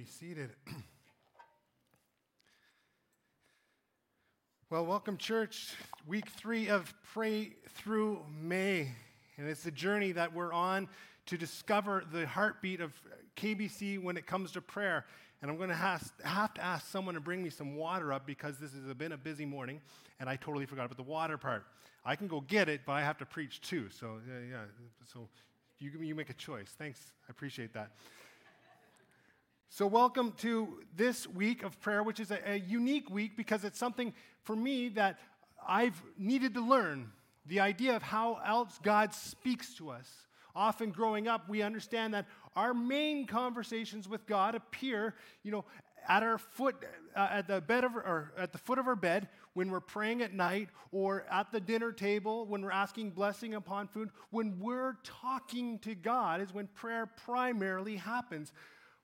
be seated. well, welcome, church. Week three of Pray Through May. And it's the journey that we're on to discover the heartbeat of KBC when it comes to prayer. And I'm going to have, have to ask someone to bring me some water up because this has been a busy morning and I totally forgot about the water part. I can go get it, but I have to preach too. So, yeah, yeah. So you, you make a choice. Thanks. I appreciate that. So, welcome to this week of prayer, which is a, a, unique week because it's something for me that I've needed to learn the idea of how else God speaks to us. Often growing up, we understand that our main conversations with God appear, you know, at our foot, uh, at the bed of, or at the foot of our bed when we're praying at night, or at the dinner table when we're asking blessing upon food. When we're talking to God is when prayer primarily happens.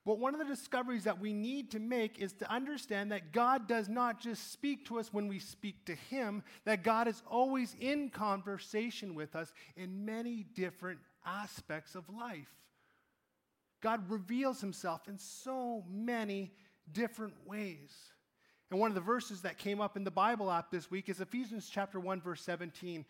But one of the discoveries that we need to make is to understand that God does not just speak to us when we speak to Him, that God is always in conversation with us in many different aspects of life. God reveals Himself in so many different ways. And one of the verses that came up in the Bible app this week is Ephesians chapter 1 verse 17.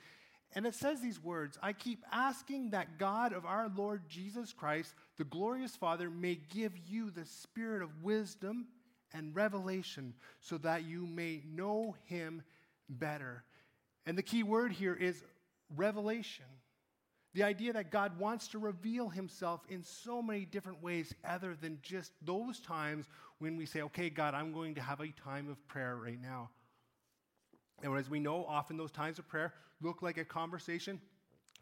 And it says these words I keep asking that God of our Lord Jesus Christ, the glorious Father, may give you the spirit of wisdom and revelation so that you may know him better. And the key word here is revelation. The idea that God wants to reveal himself in so many different ways other than just those times when we say, okay, God, I'm going to have a time of prayer right now. And as we know, often those times of prayer look like a conversation,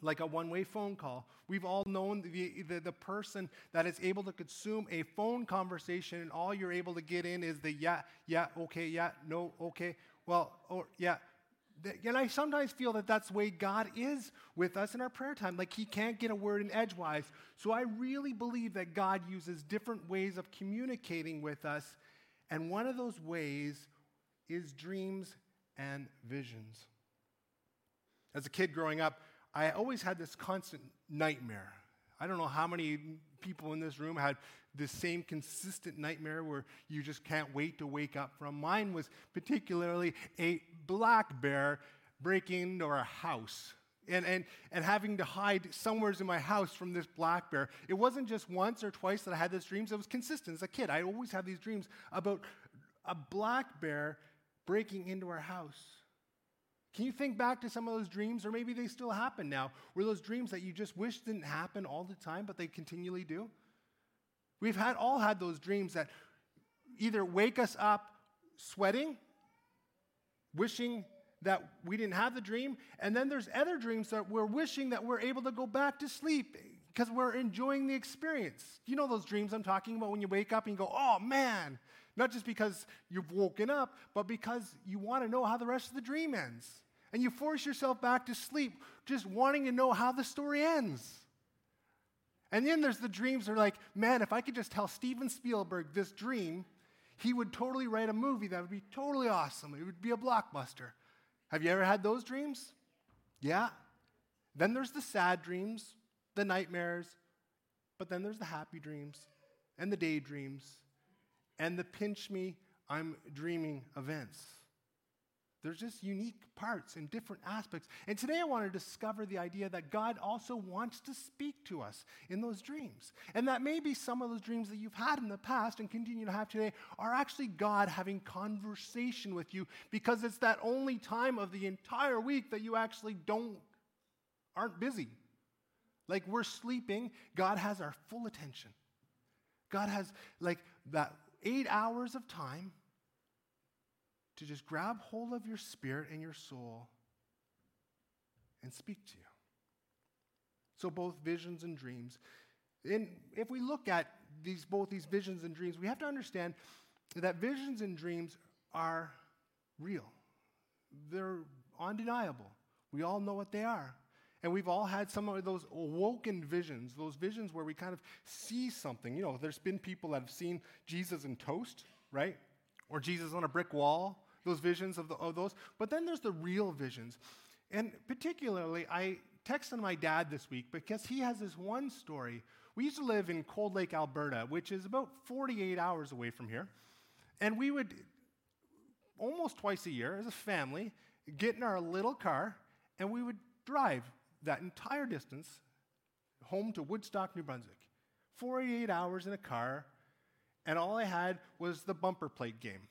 like a one way phone call. We've all known the, the, the, person that is able to consume a phone conversation, and all you're able to get in is the yeah, yeah, okay, yeah, no, okay, well, or yeah. And I sometimes feel that that's the way God is with us in our prayer time. Like He can't get a word in edgewise. So I really believe that God uses different ways of communicating with us. And one of those ways is dreams and visions. As a kid growing up, I always had this constant nightmare. I don't know how many people in this room had the same consistent nightmare where you just can't wait to wake up from. Mine was particularly a black bear breaking into our house. And, and, and having to hide somewhere in my house from this black bear. It wasn't just once or twice that I had these dreams, it was consistent. As a kid, I always had these dreams about a black bear breaking into our house. Can you think back to some of those dreams, or maybe they still happen now? Were those dreams that you just wish didn't happen all the time, but they continually do? We've had, all had those dreams that either wake us up sweating, wishing that we didn't have the dream, and then there's other dreams that we're wishing that we're able to go back to sleep because we're enjoying the experience. You know those dreams I'm talking about when you wake up and you go, oh man, not just because you've woken up, but because you want to know how the rest of the dream ends. And you force yourself back to sleep just wanting to know how the story ends. And then there's the dreams that are like, man, if I could just tell Steven Spielberg this dream, he would totally write a movie that would be totally awesome. It would be a blockbuster. Have you ever had those dreams? Yeah. Then there's the sad dreams, the nightmares, but then there's the happy dreams and the daydreams and the pinch me, I'm dreaming events. There's just unique parts and different aspects. And today I want to discover the idea that God also wants to speak to us in those dreams. And that maybe some of those dreams that you've had in the past and continue to have today are actually God having conversation with you because it's that only time of the entire week that you actually don't aren't busy. Like we're sleeping, God has our full attention. God has like that eight hours of time to just grab hold of your spirit and your soul and speak to you. So, both visions and dreams. And if we look at these, both these visions and dreams, we have to understand that visions and dreams are real. They're undeniable. We all know what they are. And we've all had some of those awoken visions, those visions where we kind of see something. You know, there's been people that have seen Jesus in toast, right? Or Jesus on a brick wall, those visions of, the, of those. But then there's the real visions. And particularly, I texted my dad this week because he has this one story. We used to live in Cold Lake, Alberta, which is about 48 hours away from here. And we would, almost twice a year as a family, get in our little car and we would drive that entire distance home to Woodstock, New Brunswick. 48 hours in a car, and all I had was the bumper plate game.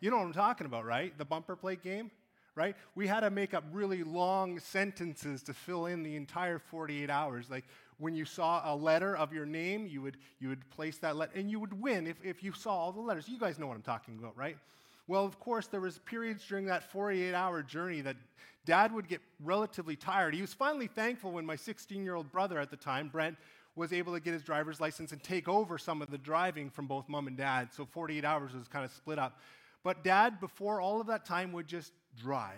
You know what I'm talking about, right? The bumper plate game, right? We had to make up really long sentences to fill in the entire 48 hours. Like when you saw a letter of your name, you would, you would place that letter, and you would win if, if you saw all the letters. You guys know what I'm talking about, right? Well, of course, there was periods during that 48 hour journey that dad would get relatively tired. He was finally thankful when my 16 year old brother at the time, Brent, was able to get his driver's license and take over some of the driving from both mom and dad. So 48 hours was kind of split up. But dad, before all of that time, would just drive.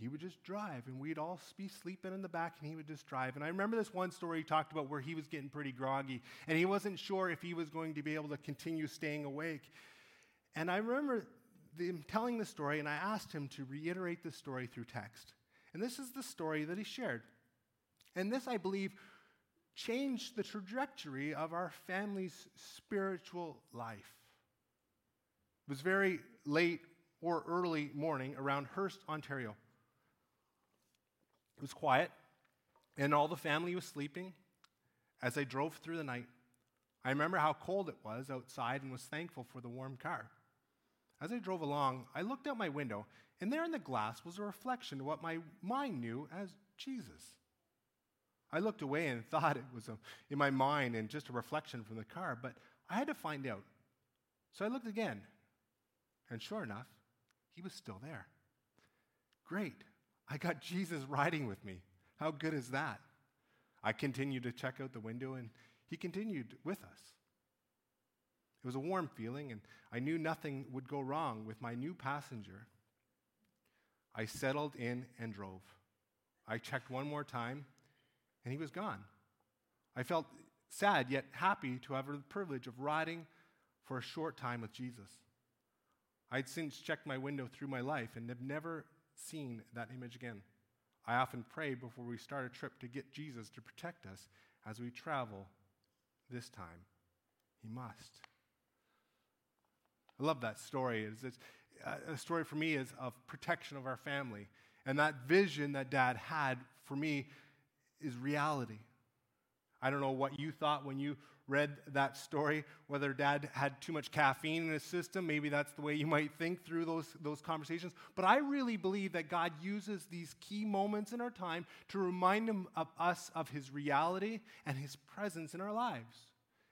He would just drive, and we'd all be sleeping in the back, and he would just drive. And I remember this one story he talked about where he was getting pretty groggy, and he wasn't sure if he was going to be able to continue staying awake. And I remember him telling the story, and I asked him to reiterate the story through text. And this is the story that he shared. And this, I believe, changed the trajectory of our family's spiritual life. It was very late or early morning around Hearst, Ontario. It was quiet, and all the family was sleeping as I drove through the night. I remember how cold it was outside and was thankful for the warm car. As I drove along, I looked out my window, and there in the glass was a reflection of what my mind knew as Jesus. I looked away and thought it was a, in my mind and just a reflection from the car, but I had to find out. So I looked again, and sure enough, he was still there. Great. I got Jesus riding with me. How good is that? I continued to check out the window, and he continued with us. It was a warm feeling, and I knew nothing would go wrong with my new passenger. I settled in and drove. I checked one more time, and he was gone. I felt sad yet happy to have the privilege of riding for a short time with Jesus. I'd since checked my window through my life and have never seen that image again. I often pray before we start a trip to get Jesus to protect us as we travel this time. He must. I love that story. It's, it's, uh, a story for me is of protection of our family. And that vision that dad had for me is reality. I don't know what you thought when you read that story, whether dad had too much caffeine in his system. Maybe that's the way you might think through those, those conversations. But I really believe that God uses these key moments in our time to remind him of us of his reality and his presence in our lives.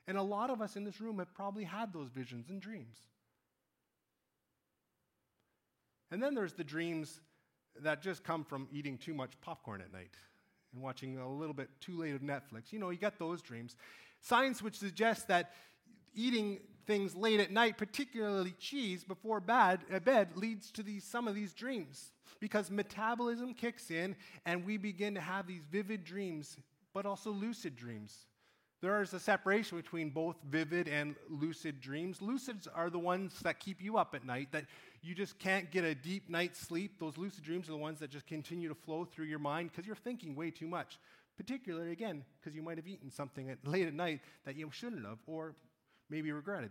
And a lot of us in this room have probably had those visions and dreams. And then there's the dreams that just come from eating too much popcorn at night and watching a little bit too late of Netflix. You know, you get those dreams. Science which suggests that eating things late at night, particularly cheese, before bed, uh, bed leads to these, some of these dreams because metabolism kicks in and we begin to have these vivid dreams, but also lucid dreams. There is a separation between both vivid and lucid dreams. Lucids are the ones that keep you up at night, that you just can't get a deep night's sleep. Those lucid dreams are the ones that just continue to flow through your mind because you're thinking way too much. Particularly, again, because you might have eaten something at, late at night that you shouldn't have, or maybe regretted.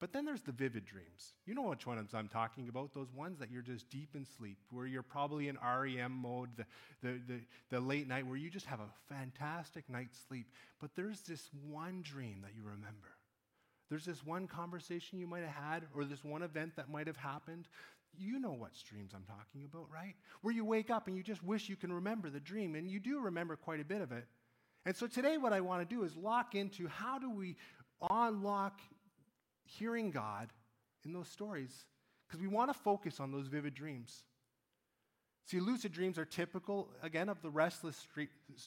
But then there's the vivid dreams. You know which ones I'm talking about, those ones that you're just deep in sleep, where you're probably in REM mode, the, the, the, the, late night, where you just have a fantastic night's sleep. But there's this one dream that you remember. There's this one conversation you might have had, or this one event that might have happened. You know what dreams I'm talking about, right? Where you wake up and you just wish you can remember the dream, and you do remember quite a bit of it. And so today, what I want to do is lock into how do we unlock hearing God in those stories because we want to focus on those vivid dreams. See, lucid dreams are typical, again, of the restless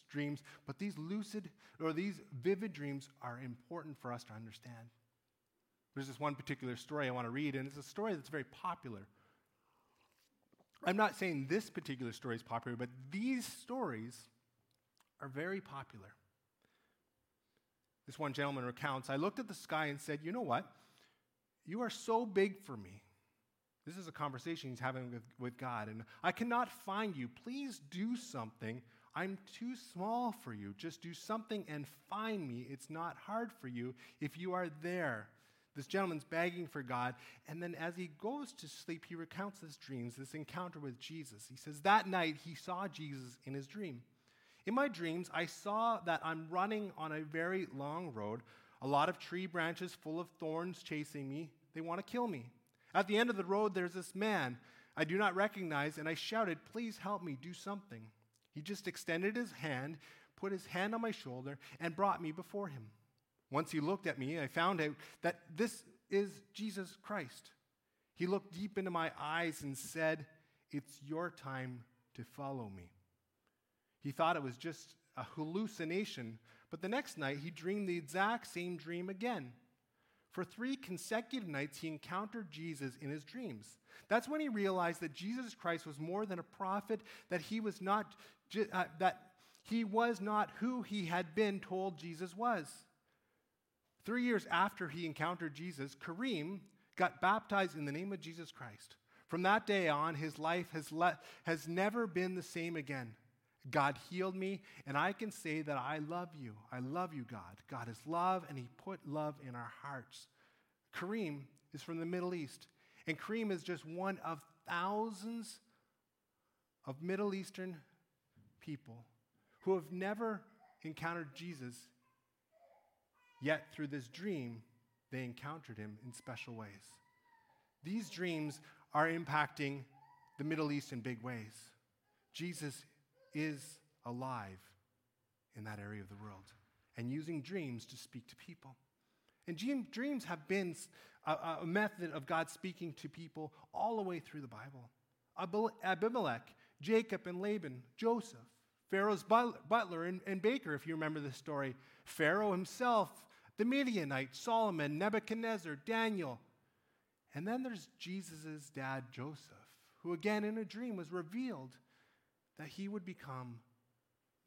dreams, but these lucid or these vivid dreams are important for us to understand. There's this one particular story I want to read, and it's a story that's very popular. I'm not saying this particular story is popular, but these stories are very popular. This one gentleman recounts I looked at the sky and said, You know what? You are so big for me. This is a conversation he's having with, with God, and I cannot find you. Please do something. I'm too small for you. Just do something and find me. It's not hard for you if you are there. This gentleman's begging for God. And then as he goes to sleep, he recounts his dreams, this encounter with Jesus. He says, That night he saw Jesus in his dream. In my dreams, I saw that I'm running on a very long road, a lot of tree branches full of thorns chasing me. They want to kill me. At the end of the road, there's this man I do not recognize, and I shouted, Please help me, do something. He just extended his hand, put his hand on my shoulder, and brought me before him. Once he looked at me, I found out that this is Jesus Christ. He looked deep into my eyes and said, It's your time to follow me. He thought it was just a hallucination, but the next night he dreamed the exact same dream again. For three consecutive nights, he encountered Jesus in his dreams. That's when he realized that Jesus Christ was more than a prophet, that he was not, uh, that he was not who he had been told Jesus was. Three years after he encountered Jesus, Kareem got baptized in the name of Jesus Christ. From that day on, his life has, le- has never been the same again. God healed me, and I can say that I love you. I love you, God. God is love, and He put love in our hearts. Kareem is from the Middle East, and Kareem is just one of thousands of Middle Eastern people who have never encountered Jesus Yet, through this dream, they encountered him in special ways. These dreams are impacting the Middle East in big ways. Jesus is alive in that area of the world and using dreams to speak to people. And dreams have been a, a method of God speaking to people all the way through the Bible. Abimelech, Jacob and Laban, Joseph, Pharaoh's butler and, and baker, if you remember the story, Pharaoh himself, the Midianite, Solomon, Nebuchadnezzar, Daniel. And then there's Jesus' dad, Joseph, who again in a dream was revealed that he would become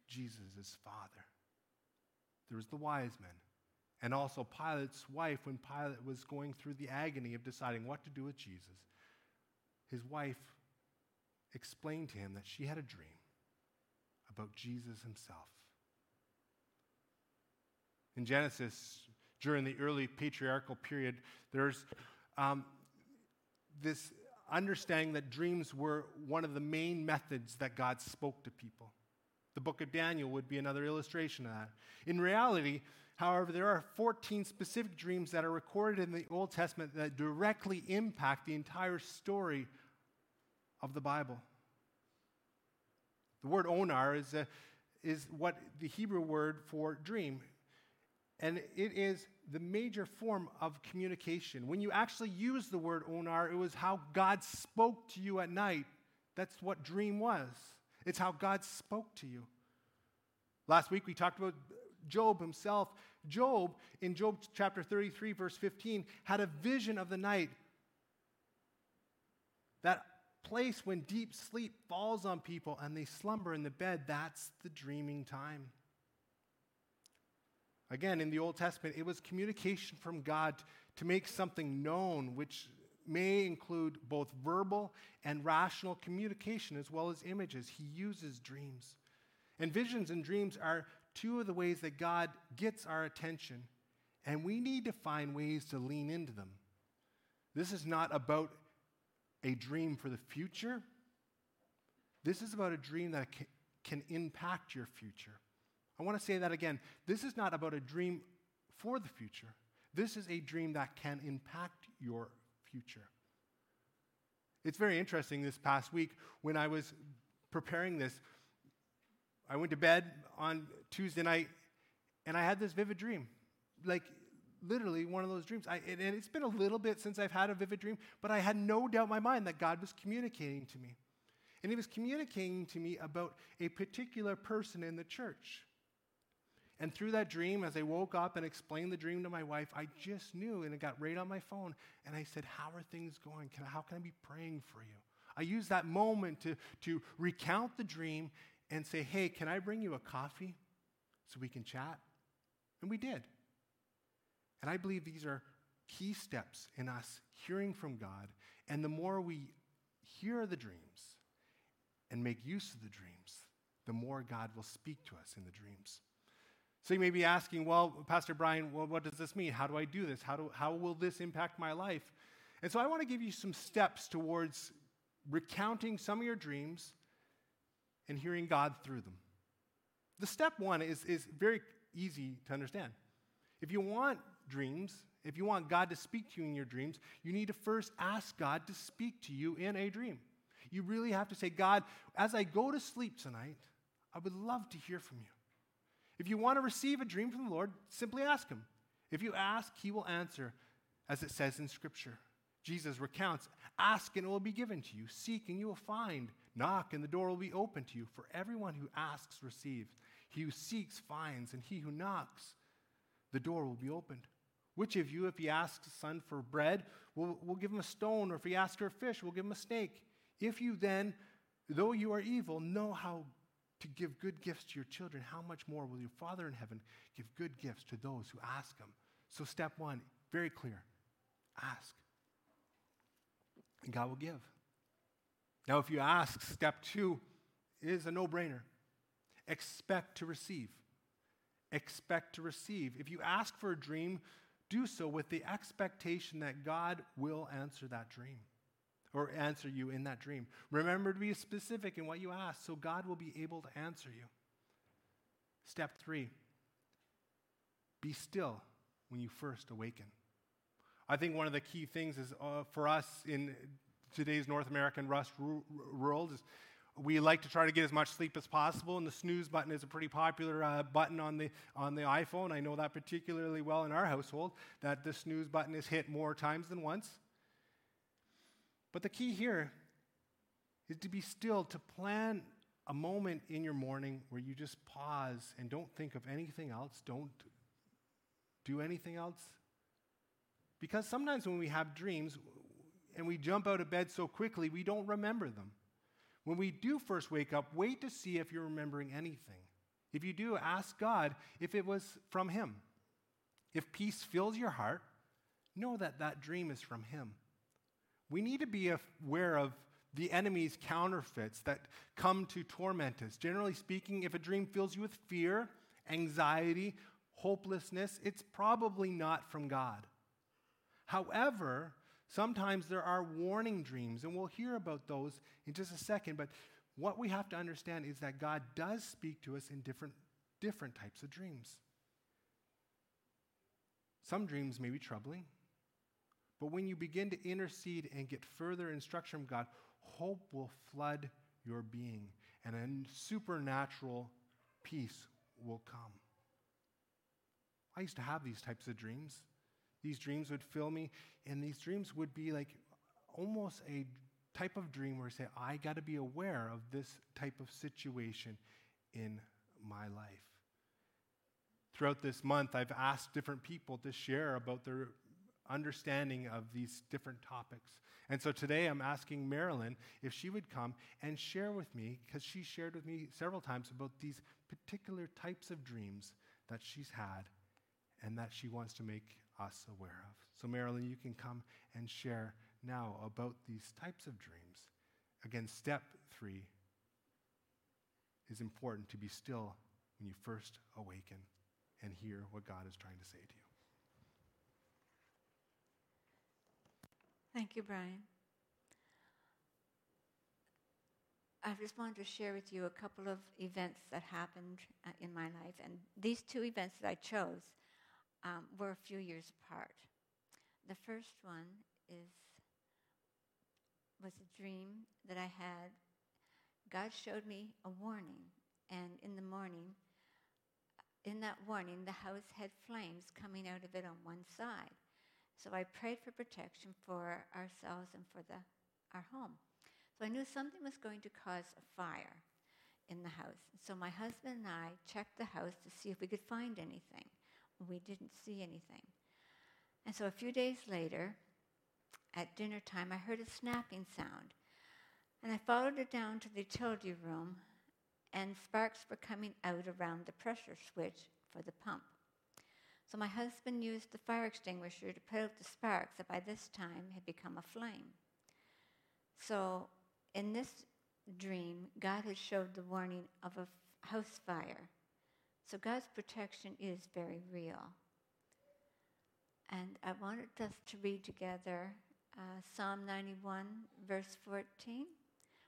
Jesus' father. There was the wise men, and also Pilate's wife when Pilate was going through the agony of deciding what to do with Jesus. His wife explained to him that she had a dream about Jesus himself. In Genesis, during the early patriarchal period, there's um, this understanding that dreams were one of the main methods that God spoke to people. The book of Daniel would be another illustration of that. In reality, however, there are 14 specific dreams that are recorded in the Old Testament that directly impact the entire story of the Bible. The word onar is, a, is what the Hebrew word for dream and it is the major form of communication. When you actually use the word onar, it was how God spoke to you at night. That's what dream was. It's how God spoke to you. Last week we talked about Job himself. Job, in Job chapter 33, verse 15, had a vision of the night. That place when deep sleep falls on people and they slumber in the bed, that's the dreaming time. Again, in the Old Testament, it was communication from God to make something known, which may include both verbal and rational communication as well as images. He uses dreams. And visions and dreams are two of the ways that God gets our attention, and we need to find ways to lean into them. This is not about a dream for the future, this is about a dream that can impact your future. I want to say that again. This is not about a dream for the future. This is a dream that can impact your future. It's very interesting this past week when I was preparing this. I went to bed on Tuesday night and I had this vivid dream. Like, literally one of those dreams. I, and it's been a little bit since I've had a vivid dream, but I had no doubt in my mind that God was communicating to me. And He was communicating to me about a particular person in the church. And through that dream, as I woke up and explained the dream to my wife, I just knew, and it got right on my phone. And I said, How are things going? Can, how can I be praying for you? I used that moment to, to recount the dream and say, Hey, can I bring you a coffee so we can chat? And we did. And I believe these are key steps in us hearing from God. And the more we hear the dreams and make use of the dreams, the more God will speak to us in the dreams. So you may be asking, well, Pastor Brian, well, what does this mean? How do I do this? How, do, how will this impact my life? And so I want to give you some steps towards recounting some of your dreams and hearing God through them. The step one is, is very easy to understand. If you want dreams, if you want God to speak to you in your dreams, you need to first ask God to speak to you in a dream. You really have to say, God, as I go to sleep tonight, I would love to hear from you. If you want to receive a dream from the Lord, simply ask Him. If you ask, He will answer, as it says in Scripture. Jesus recounts Ask and it will be given to you, seek and you will find, knock and the door will be open to you. For everyone who asks receives, he who seeks finds, and he who knocks, the door will be opened. Which of you, if he asks a son for bread, will, will give him a stone, or if he asks for a fish, will give him a snake? If you then, though you are evil, know how to give good gifts to your children, how much more will your Father in heaven give good gifts to those who ask him? So, step one, very clear ask and God will give. Now, if you ask, step two is a no brainer expect to receive. Expect to receive. If you ask for a dream, do so with the expectation that God will answer that dream or answer you in that dream. Remember to be specific in what you ask so God will be able to answer you. Step three be still when you first awaken. I think one of the key things is uh, for us in today's North American rust world is we like to try to get as much sleep as possible, and the snooze button is a pretty popular uh, button on the, on the iPhone. I know that particularly well in our household, that the snooze button is hit more times than once. But the key here is to be still, to plan a moment in your morning where you just pause and don't think of anything else, don't do anything else, because sometimes when we have dreams and we jump out of bed so quickly, we don't remember them. When we do first wake up, wait to see if you're remembering anything. If you do, ask God if it was from Him. If peace fills your heart, know that that dream is from Him. We need to be aware of the enemy's counterfeits that come to torment us. Generally speaking, if a dream fills you with fear, anxiety, hopelessness, it's probably not from God. However, sometimes there are warning dreams, and we'll hear about those in just a second. But what we have to understand is that God does speak to us in different, different types of dreams. Some dreams may be troubling, but when you begin to intercede and get further instruction from God, hope will flood your being, and a supernatural peace will come. I used to have these types of dreams. These dreams would fill me, and these dreams would be like almost a type of dream where I say, I got to be aware of this type of situation in my life. Throughout this month, I've asked different people to share about their understanding of these different topics. And so today I'm asking Marilyn if she would come and share with me, because she shared with me several times about these particular types of dreams that she's had and that she wants to make us aware of. So, Marilyn, you can come and share now about these types of dreams. Again, step three is important to be still when you first awaken and hear what God is trying to say to you. Thank you, Brian. I just wanted to share with you a couple of events that happened uh, in my life. And these two events that I chose um, were a few years apart. The first one is was a dream that I had. God showed me a warning, and in the morning, in that warning, the house had flames coming out of it on one side. So I prayed for protection for ourselves and for the, our home. So I knew something was going to cause a fire in the house. So my husband and I checked the house to see if we could find anything we didn't see anything. And so a few days later, at dinner time, I heard a snapping sound. And I followed it down to the utility room, and sparks were coming out around the pressure switch for the pump. So my husband used the fire extinguisher to put out the sparks that by this time had become a flame. So in this dream, God had showed the warning of a house fire. So God's protection is very real. And I wanted us to read together uh, Psalm 91, verse 14.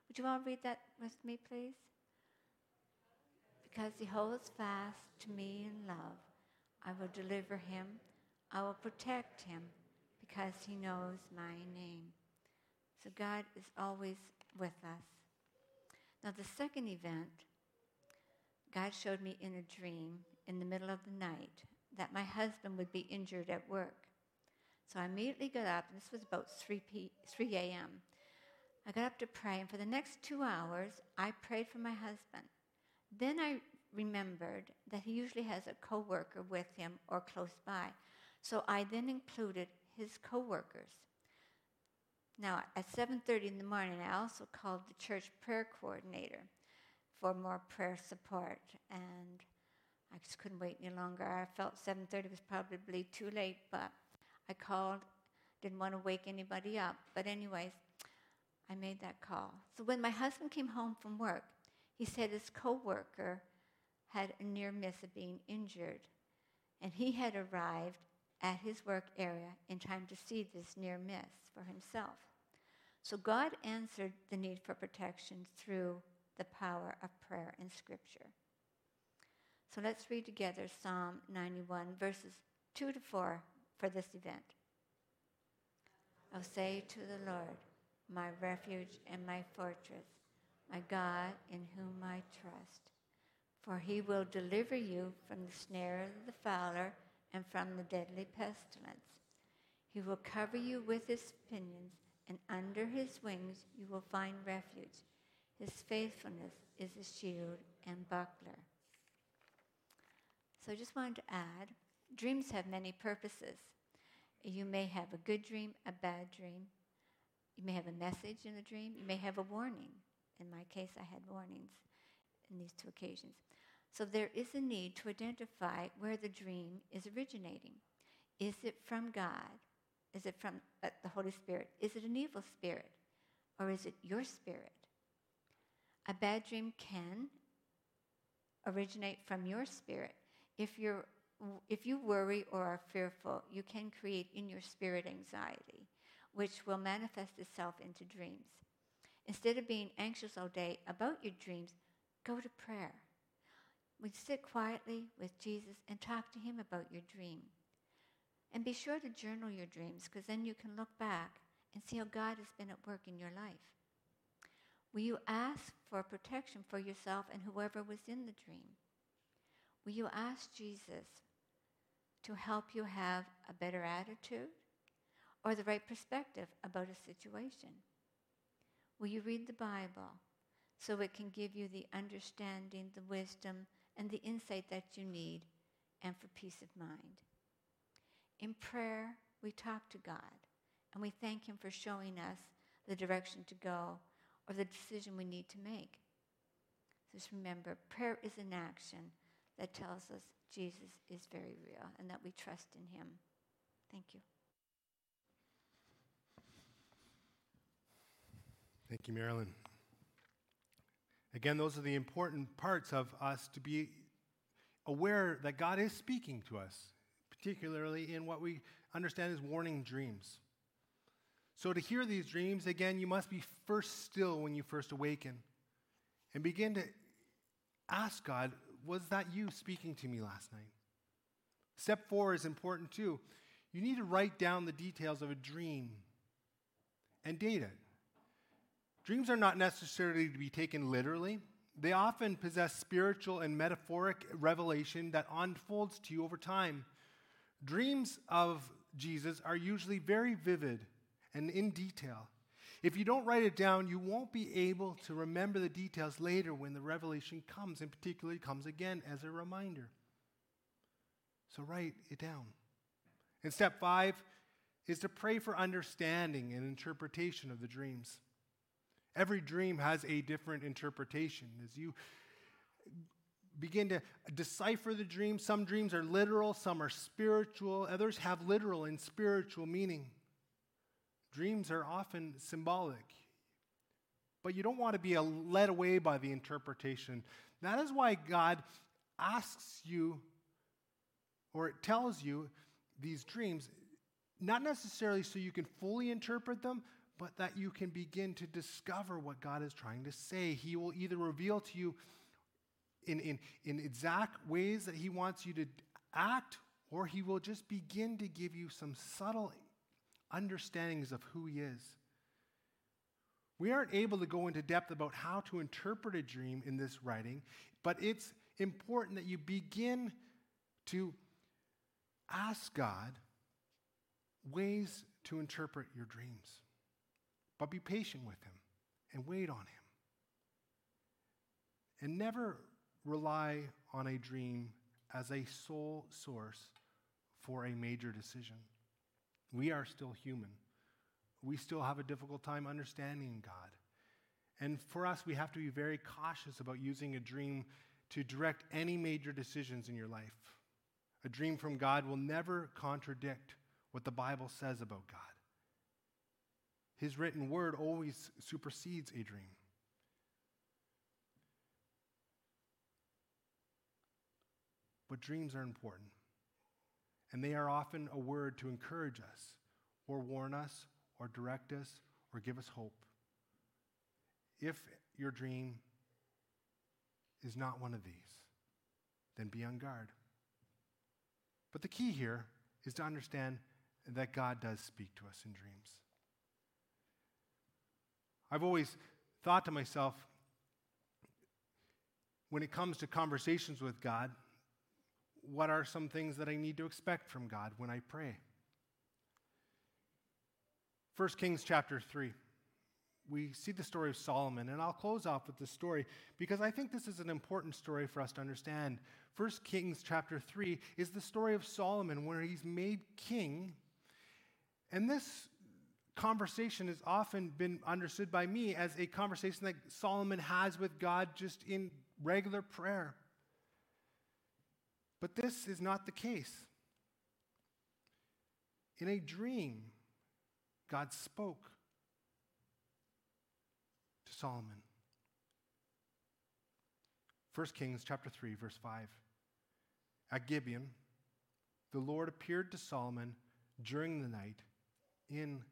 Would you all read that with me, please? Because he holds fast to me in love, I will deliver him. I will protect him because he knows my name. So God is always with us. Now, the second event, God showed me in a dream in the middle of the night that my husband would be injured at work. So I immediately got up, and this was about 3, p- 3 a.m. I got up to pray, and for the next two hours, I prayed for my husband. Then I remembered that he usually has a coworker with him or close by. So I then included his coworkers. Now, at 7:30 in the morning, I also called the church prayer coordinator for more prayer support, and I just couldn't wait any longer. I felt 7:30 was probably too late, but I called. Didn't want to wake anybody up, but anyways, I made that call. So when my husband came home from work, he said his coworker had a near miss of being injured, and he had arrived at his work area in time to see this near miss for himself. So God answered the need for protection through the power of prayer in Scripture. So let's read together Psalm 91, verses 2 to 4 for this event. I'll say to the Lord, my refuge and my fortress, my God in whom I trust. For he will deliver you from the snare of the fowler and from the deadly pestilence. He will cover you with his pinions, and under his wings you will find refuge. His faithfulness is a shield and buckler. So I just wanted to add dreams have many purposes. You may have a good dream, a bad dream. You may have a message in a dream. You may have a warning. In my case, I had warnings in these two occasions. So there is a need to identify where the dream is originating. Is it from God? Is it from uh, the Holy Spirit? Is it an evil spirit? Or is it your spirit? A bad dream can originate from your spirit. If, you're, if you worry or are fearful, you can create in your spirit anxiety, which will manifest itself into dreams. Instead of being anxious all day about your dreams, go to prayer. We sit quietly with Jesus and talk to him about your dream. And be sure to journal your dreams because then you can look back and see how God has been at work in your life. Will you ask for protection for yourself and whoever was in the dream? Will you ask Jesus to help you have a better attitude or the right perspective about a situation? Will you read the Bible so it can give you the understanding, the wisdom, and the insight that you need and for peace of mind? In prayer, we talk to God and we thank Him for showing us the direction to go or the decision we need to make. Just remember, prayer is an action that tells us Jesus is very real and that we trust in Him. Thank you. Thank you, Marilyn. Again, those are the important parts of us to be aware that God is speaking to us particularly in what we understand as warning dreams. So, to hear these dreams, again, you must be first still when you first awaken and begin to ask God, Was that you speaking to me last night? Step four is important too. You need to write down the details of a dream and date it. Dreams are not necessarily to be taken literally. They often possess spiritual and metaphoric revelation that unfolds to you over time. Dreams of Jesus are usually very vivid and in detail. If you don't write it down, you won't be able to remember the details later when the revelation comes, and particularly comes again as a reminder. So write it down. And step five is to pray for understanding and interpretation of the dreams. Every dream has a different interpretation. As you begin to decipher the dream. Some dreams are literal, some are spiritual, others have literal and spiritual meaning. Dreams are often symbolic. but you don't want to be led away by the interpretation. That is why God asks you, or it tells you these dreams, not necessarily so you can fully interpret them, but that you can begin to discover what God is trying to say. He will either reveal to you in, in, in exact ways that He wants you to act, or He will just begin to give you some subtle understandings of who He is. We aren't able to go into depth about how to interpret a dream in this writing, but it's important that you begin to ask God ways to interpret your dreams. But be patient with Him and wait on Him. And never rely on a dream as a sole source for a major decision. We are still human. We still have a difficult time understanding God. And for us, we have to be very cautious about using a dream to direct any major decisions in your life. A dream from God will never contradict what the Bible says about God. His written word always supersedes a dream. But dreams are important. And they are often a word to encourage us, or warn us, or direct us, or give us hope. If your dream is not one of these, then be on guard. But the key here is to understand that God does speak to us in dreams. I've always thought to myself, when it comes to conversations with God, what are some things that I need to expect from God when I pray? 1 Kings chapter 3 we see the story of Solomon. And I'll close off with this story because I think this is an important story for us to understand. 1 Kings chapter 3 is the story of Solomon where he's made king. And this conversation has often been understood by me as a conversation that Solomon has with God just in regular prayer. But this is not the case. In a dream, God spoke to Solomon. 1 Kings chapter 3 verse 5. At Gibeon, the Lord appeared to Solomon during the night in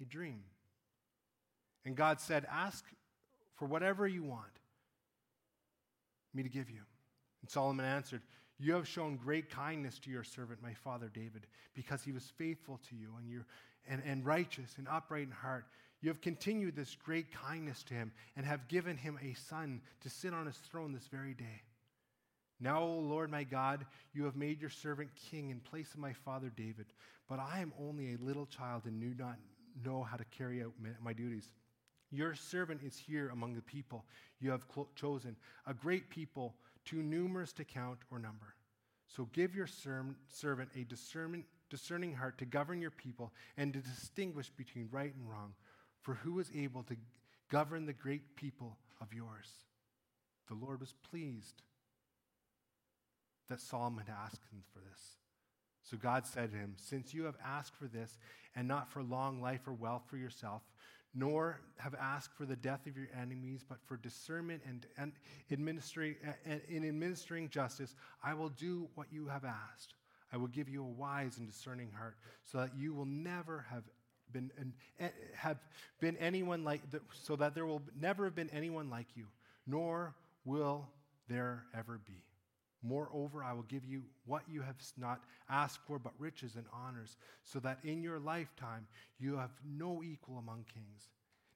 a dream. And God said, "Ask for whatever you want me to give you." And Solomon answered, "You have shown great kindness to your servant my father David, because he was faithful to you and, you and, and righteous and upright in heart." You have continued this great kindness to him and have given him a son to sit on his throne this very day. Now, O Lord my God, you have made your servant king in place of my father David, but I am only a little child and do not know how to carry out my duties. Your servant is here among the people you have chosen, a great people too numerous to count or number. So give your servant a discerning heart to govern your people and to distinguish between right and wrong. For who is able to govern the great people of yours? The Lord was pleased that Solomon asked him for this. So God said to him, Since you have asked for this, and not for long life or wealth for yourself, nor have asked for the death of your enemies, but for discernment and, and administering, and in administering justice, I will do what you have asked. I will give you a wise and discerning heart, so that you will never have been have been anyone like so that there will never have been anyone like you nor will there ever be moreover i will give you what you have not asked for but riches and honors so that in your lifetime you have no equal among kings.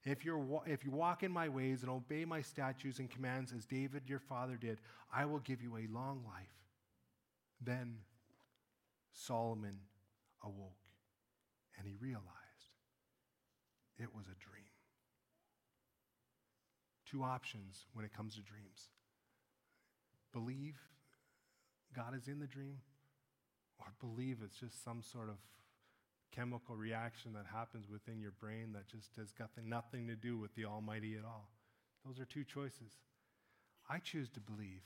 If, you're, if you walk in my ways and obey my statutes and commands as david your father did i will give you a long life. Then solomon awoke and he realized it was a dream. Two options when it comes to dreams. Believe God is in the dream, or believe it's just some sort of chemical reaction that happens within your brain that just has got nothing to do with the Almighty at all. Those are two choices. I choose to believe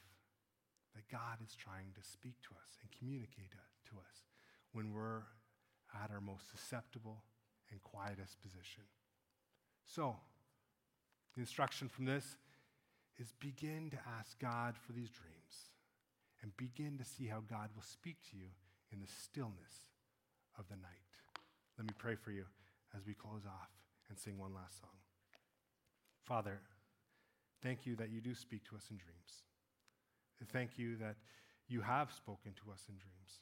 that God is trying to speak to us and communicate to us when we're at our most susceptible and quietest position. So, The instruction from this is begin to ask God for these dreams and begin to see how God will speak to you in the stillness of the night. Let me pray for you as we close off and sing one last song. Father, thank you that you do speak to us in dreams. Thank you that you have spoken to us in dreams.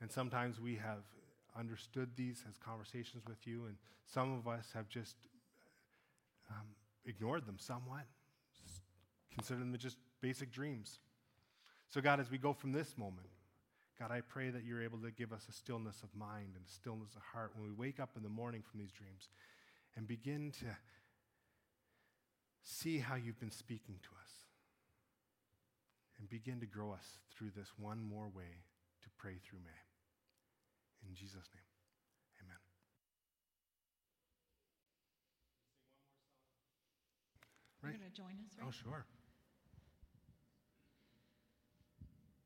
And sometimes we have understood these as conversations with you, and some of us have just um, ignored them somewhat, considered them just basic dreams. So, God, as we go from this moment, God, I pray that you're able to give us a stillness of mind and a stillness of heart when we wake up in the morning from these dreams and begin to see how you've been speaking to us and begin to grow us through this one more way to pray through May. In Jesus' name, amen. You're going to join us, right? Oh, sure.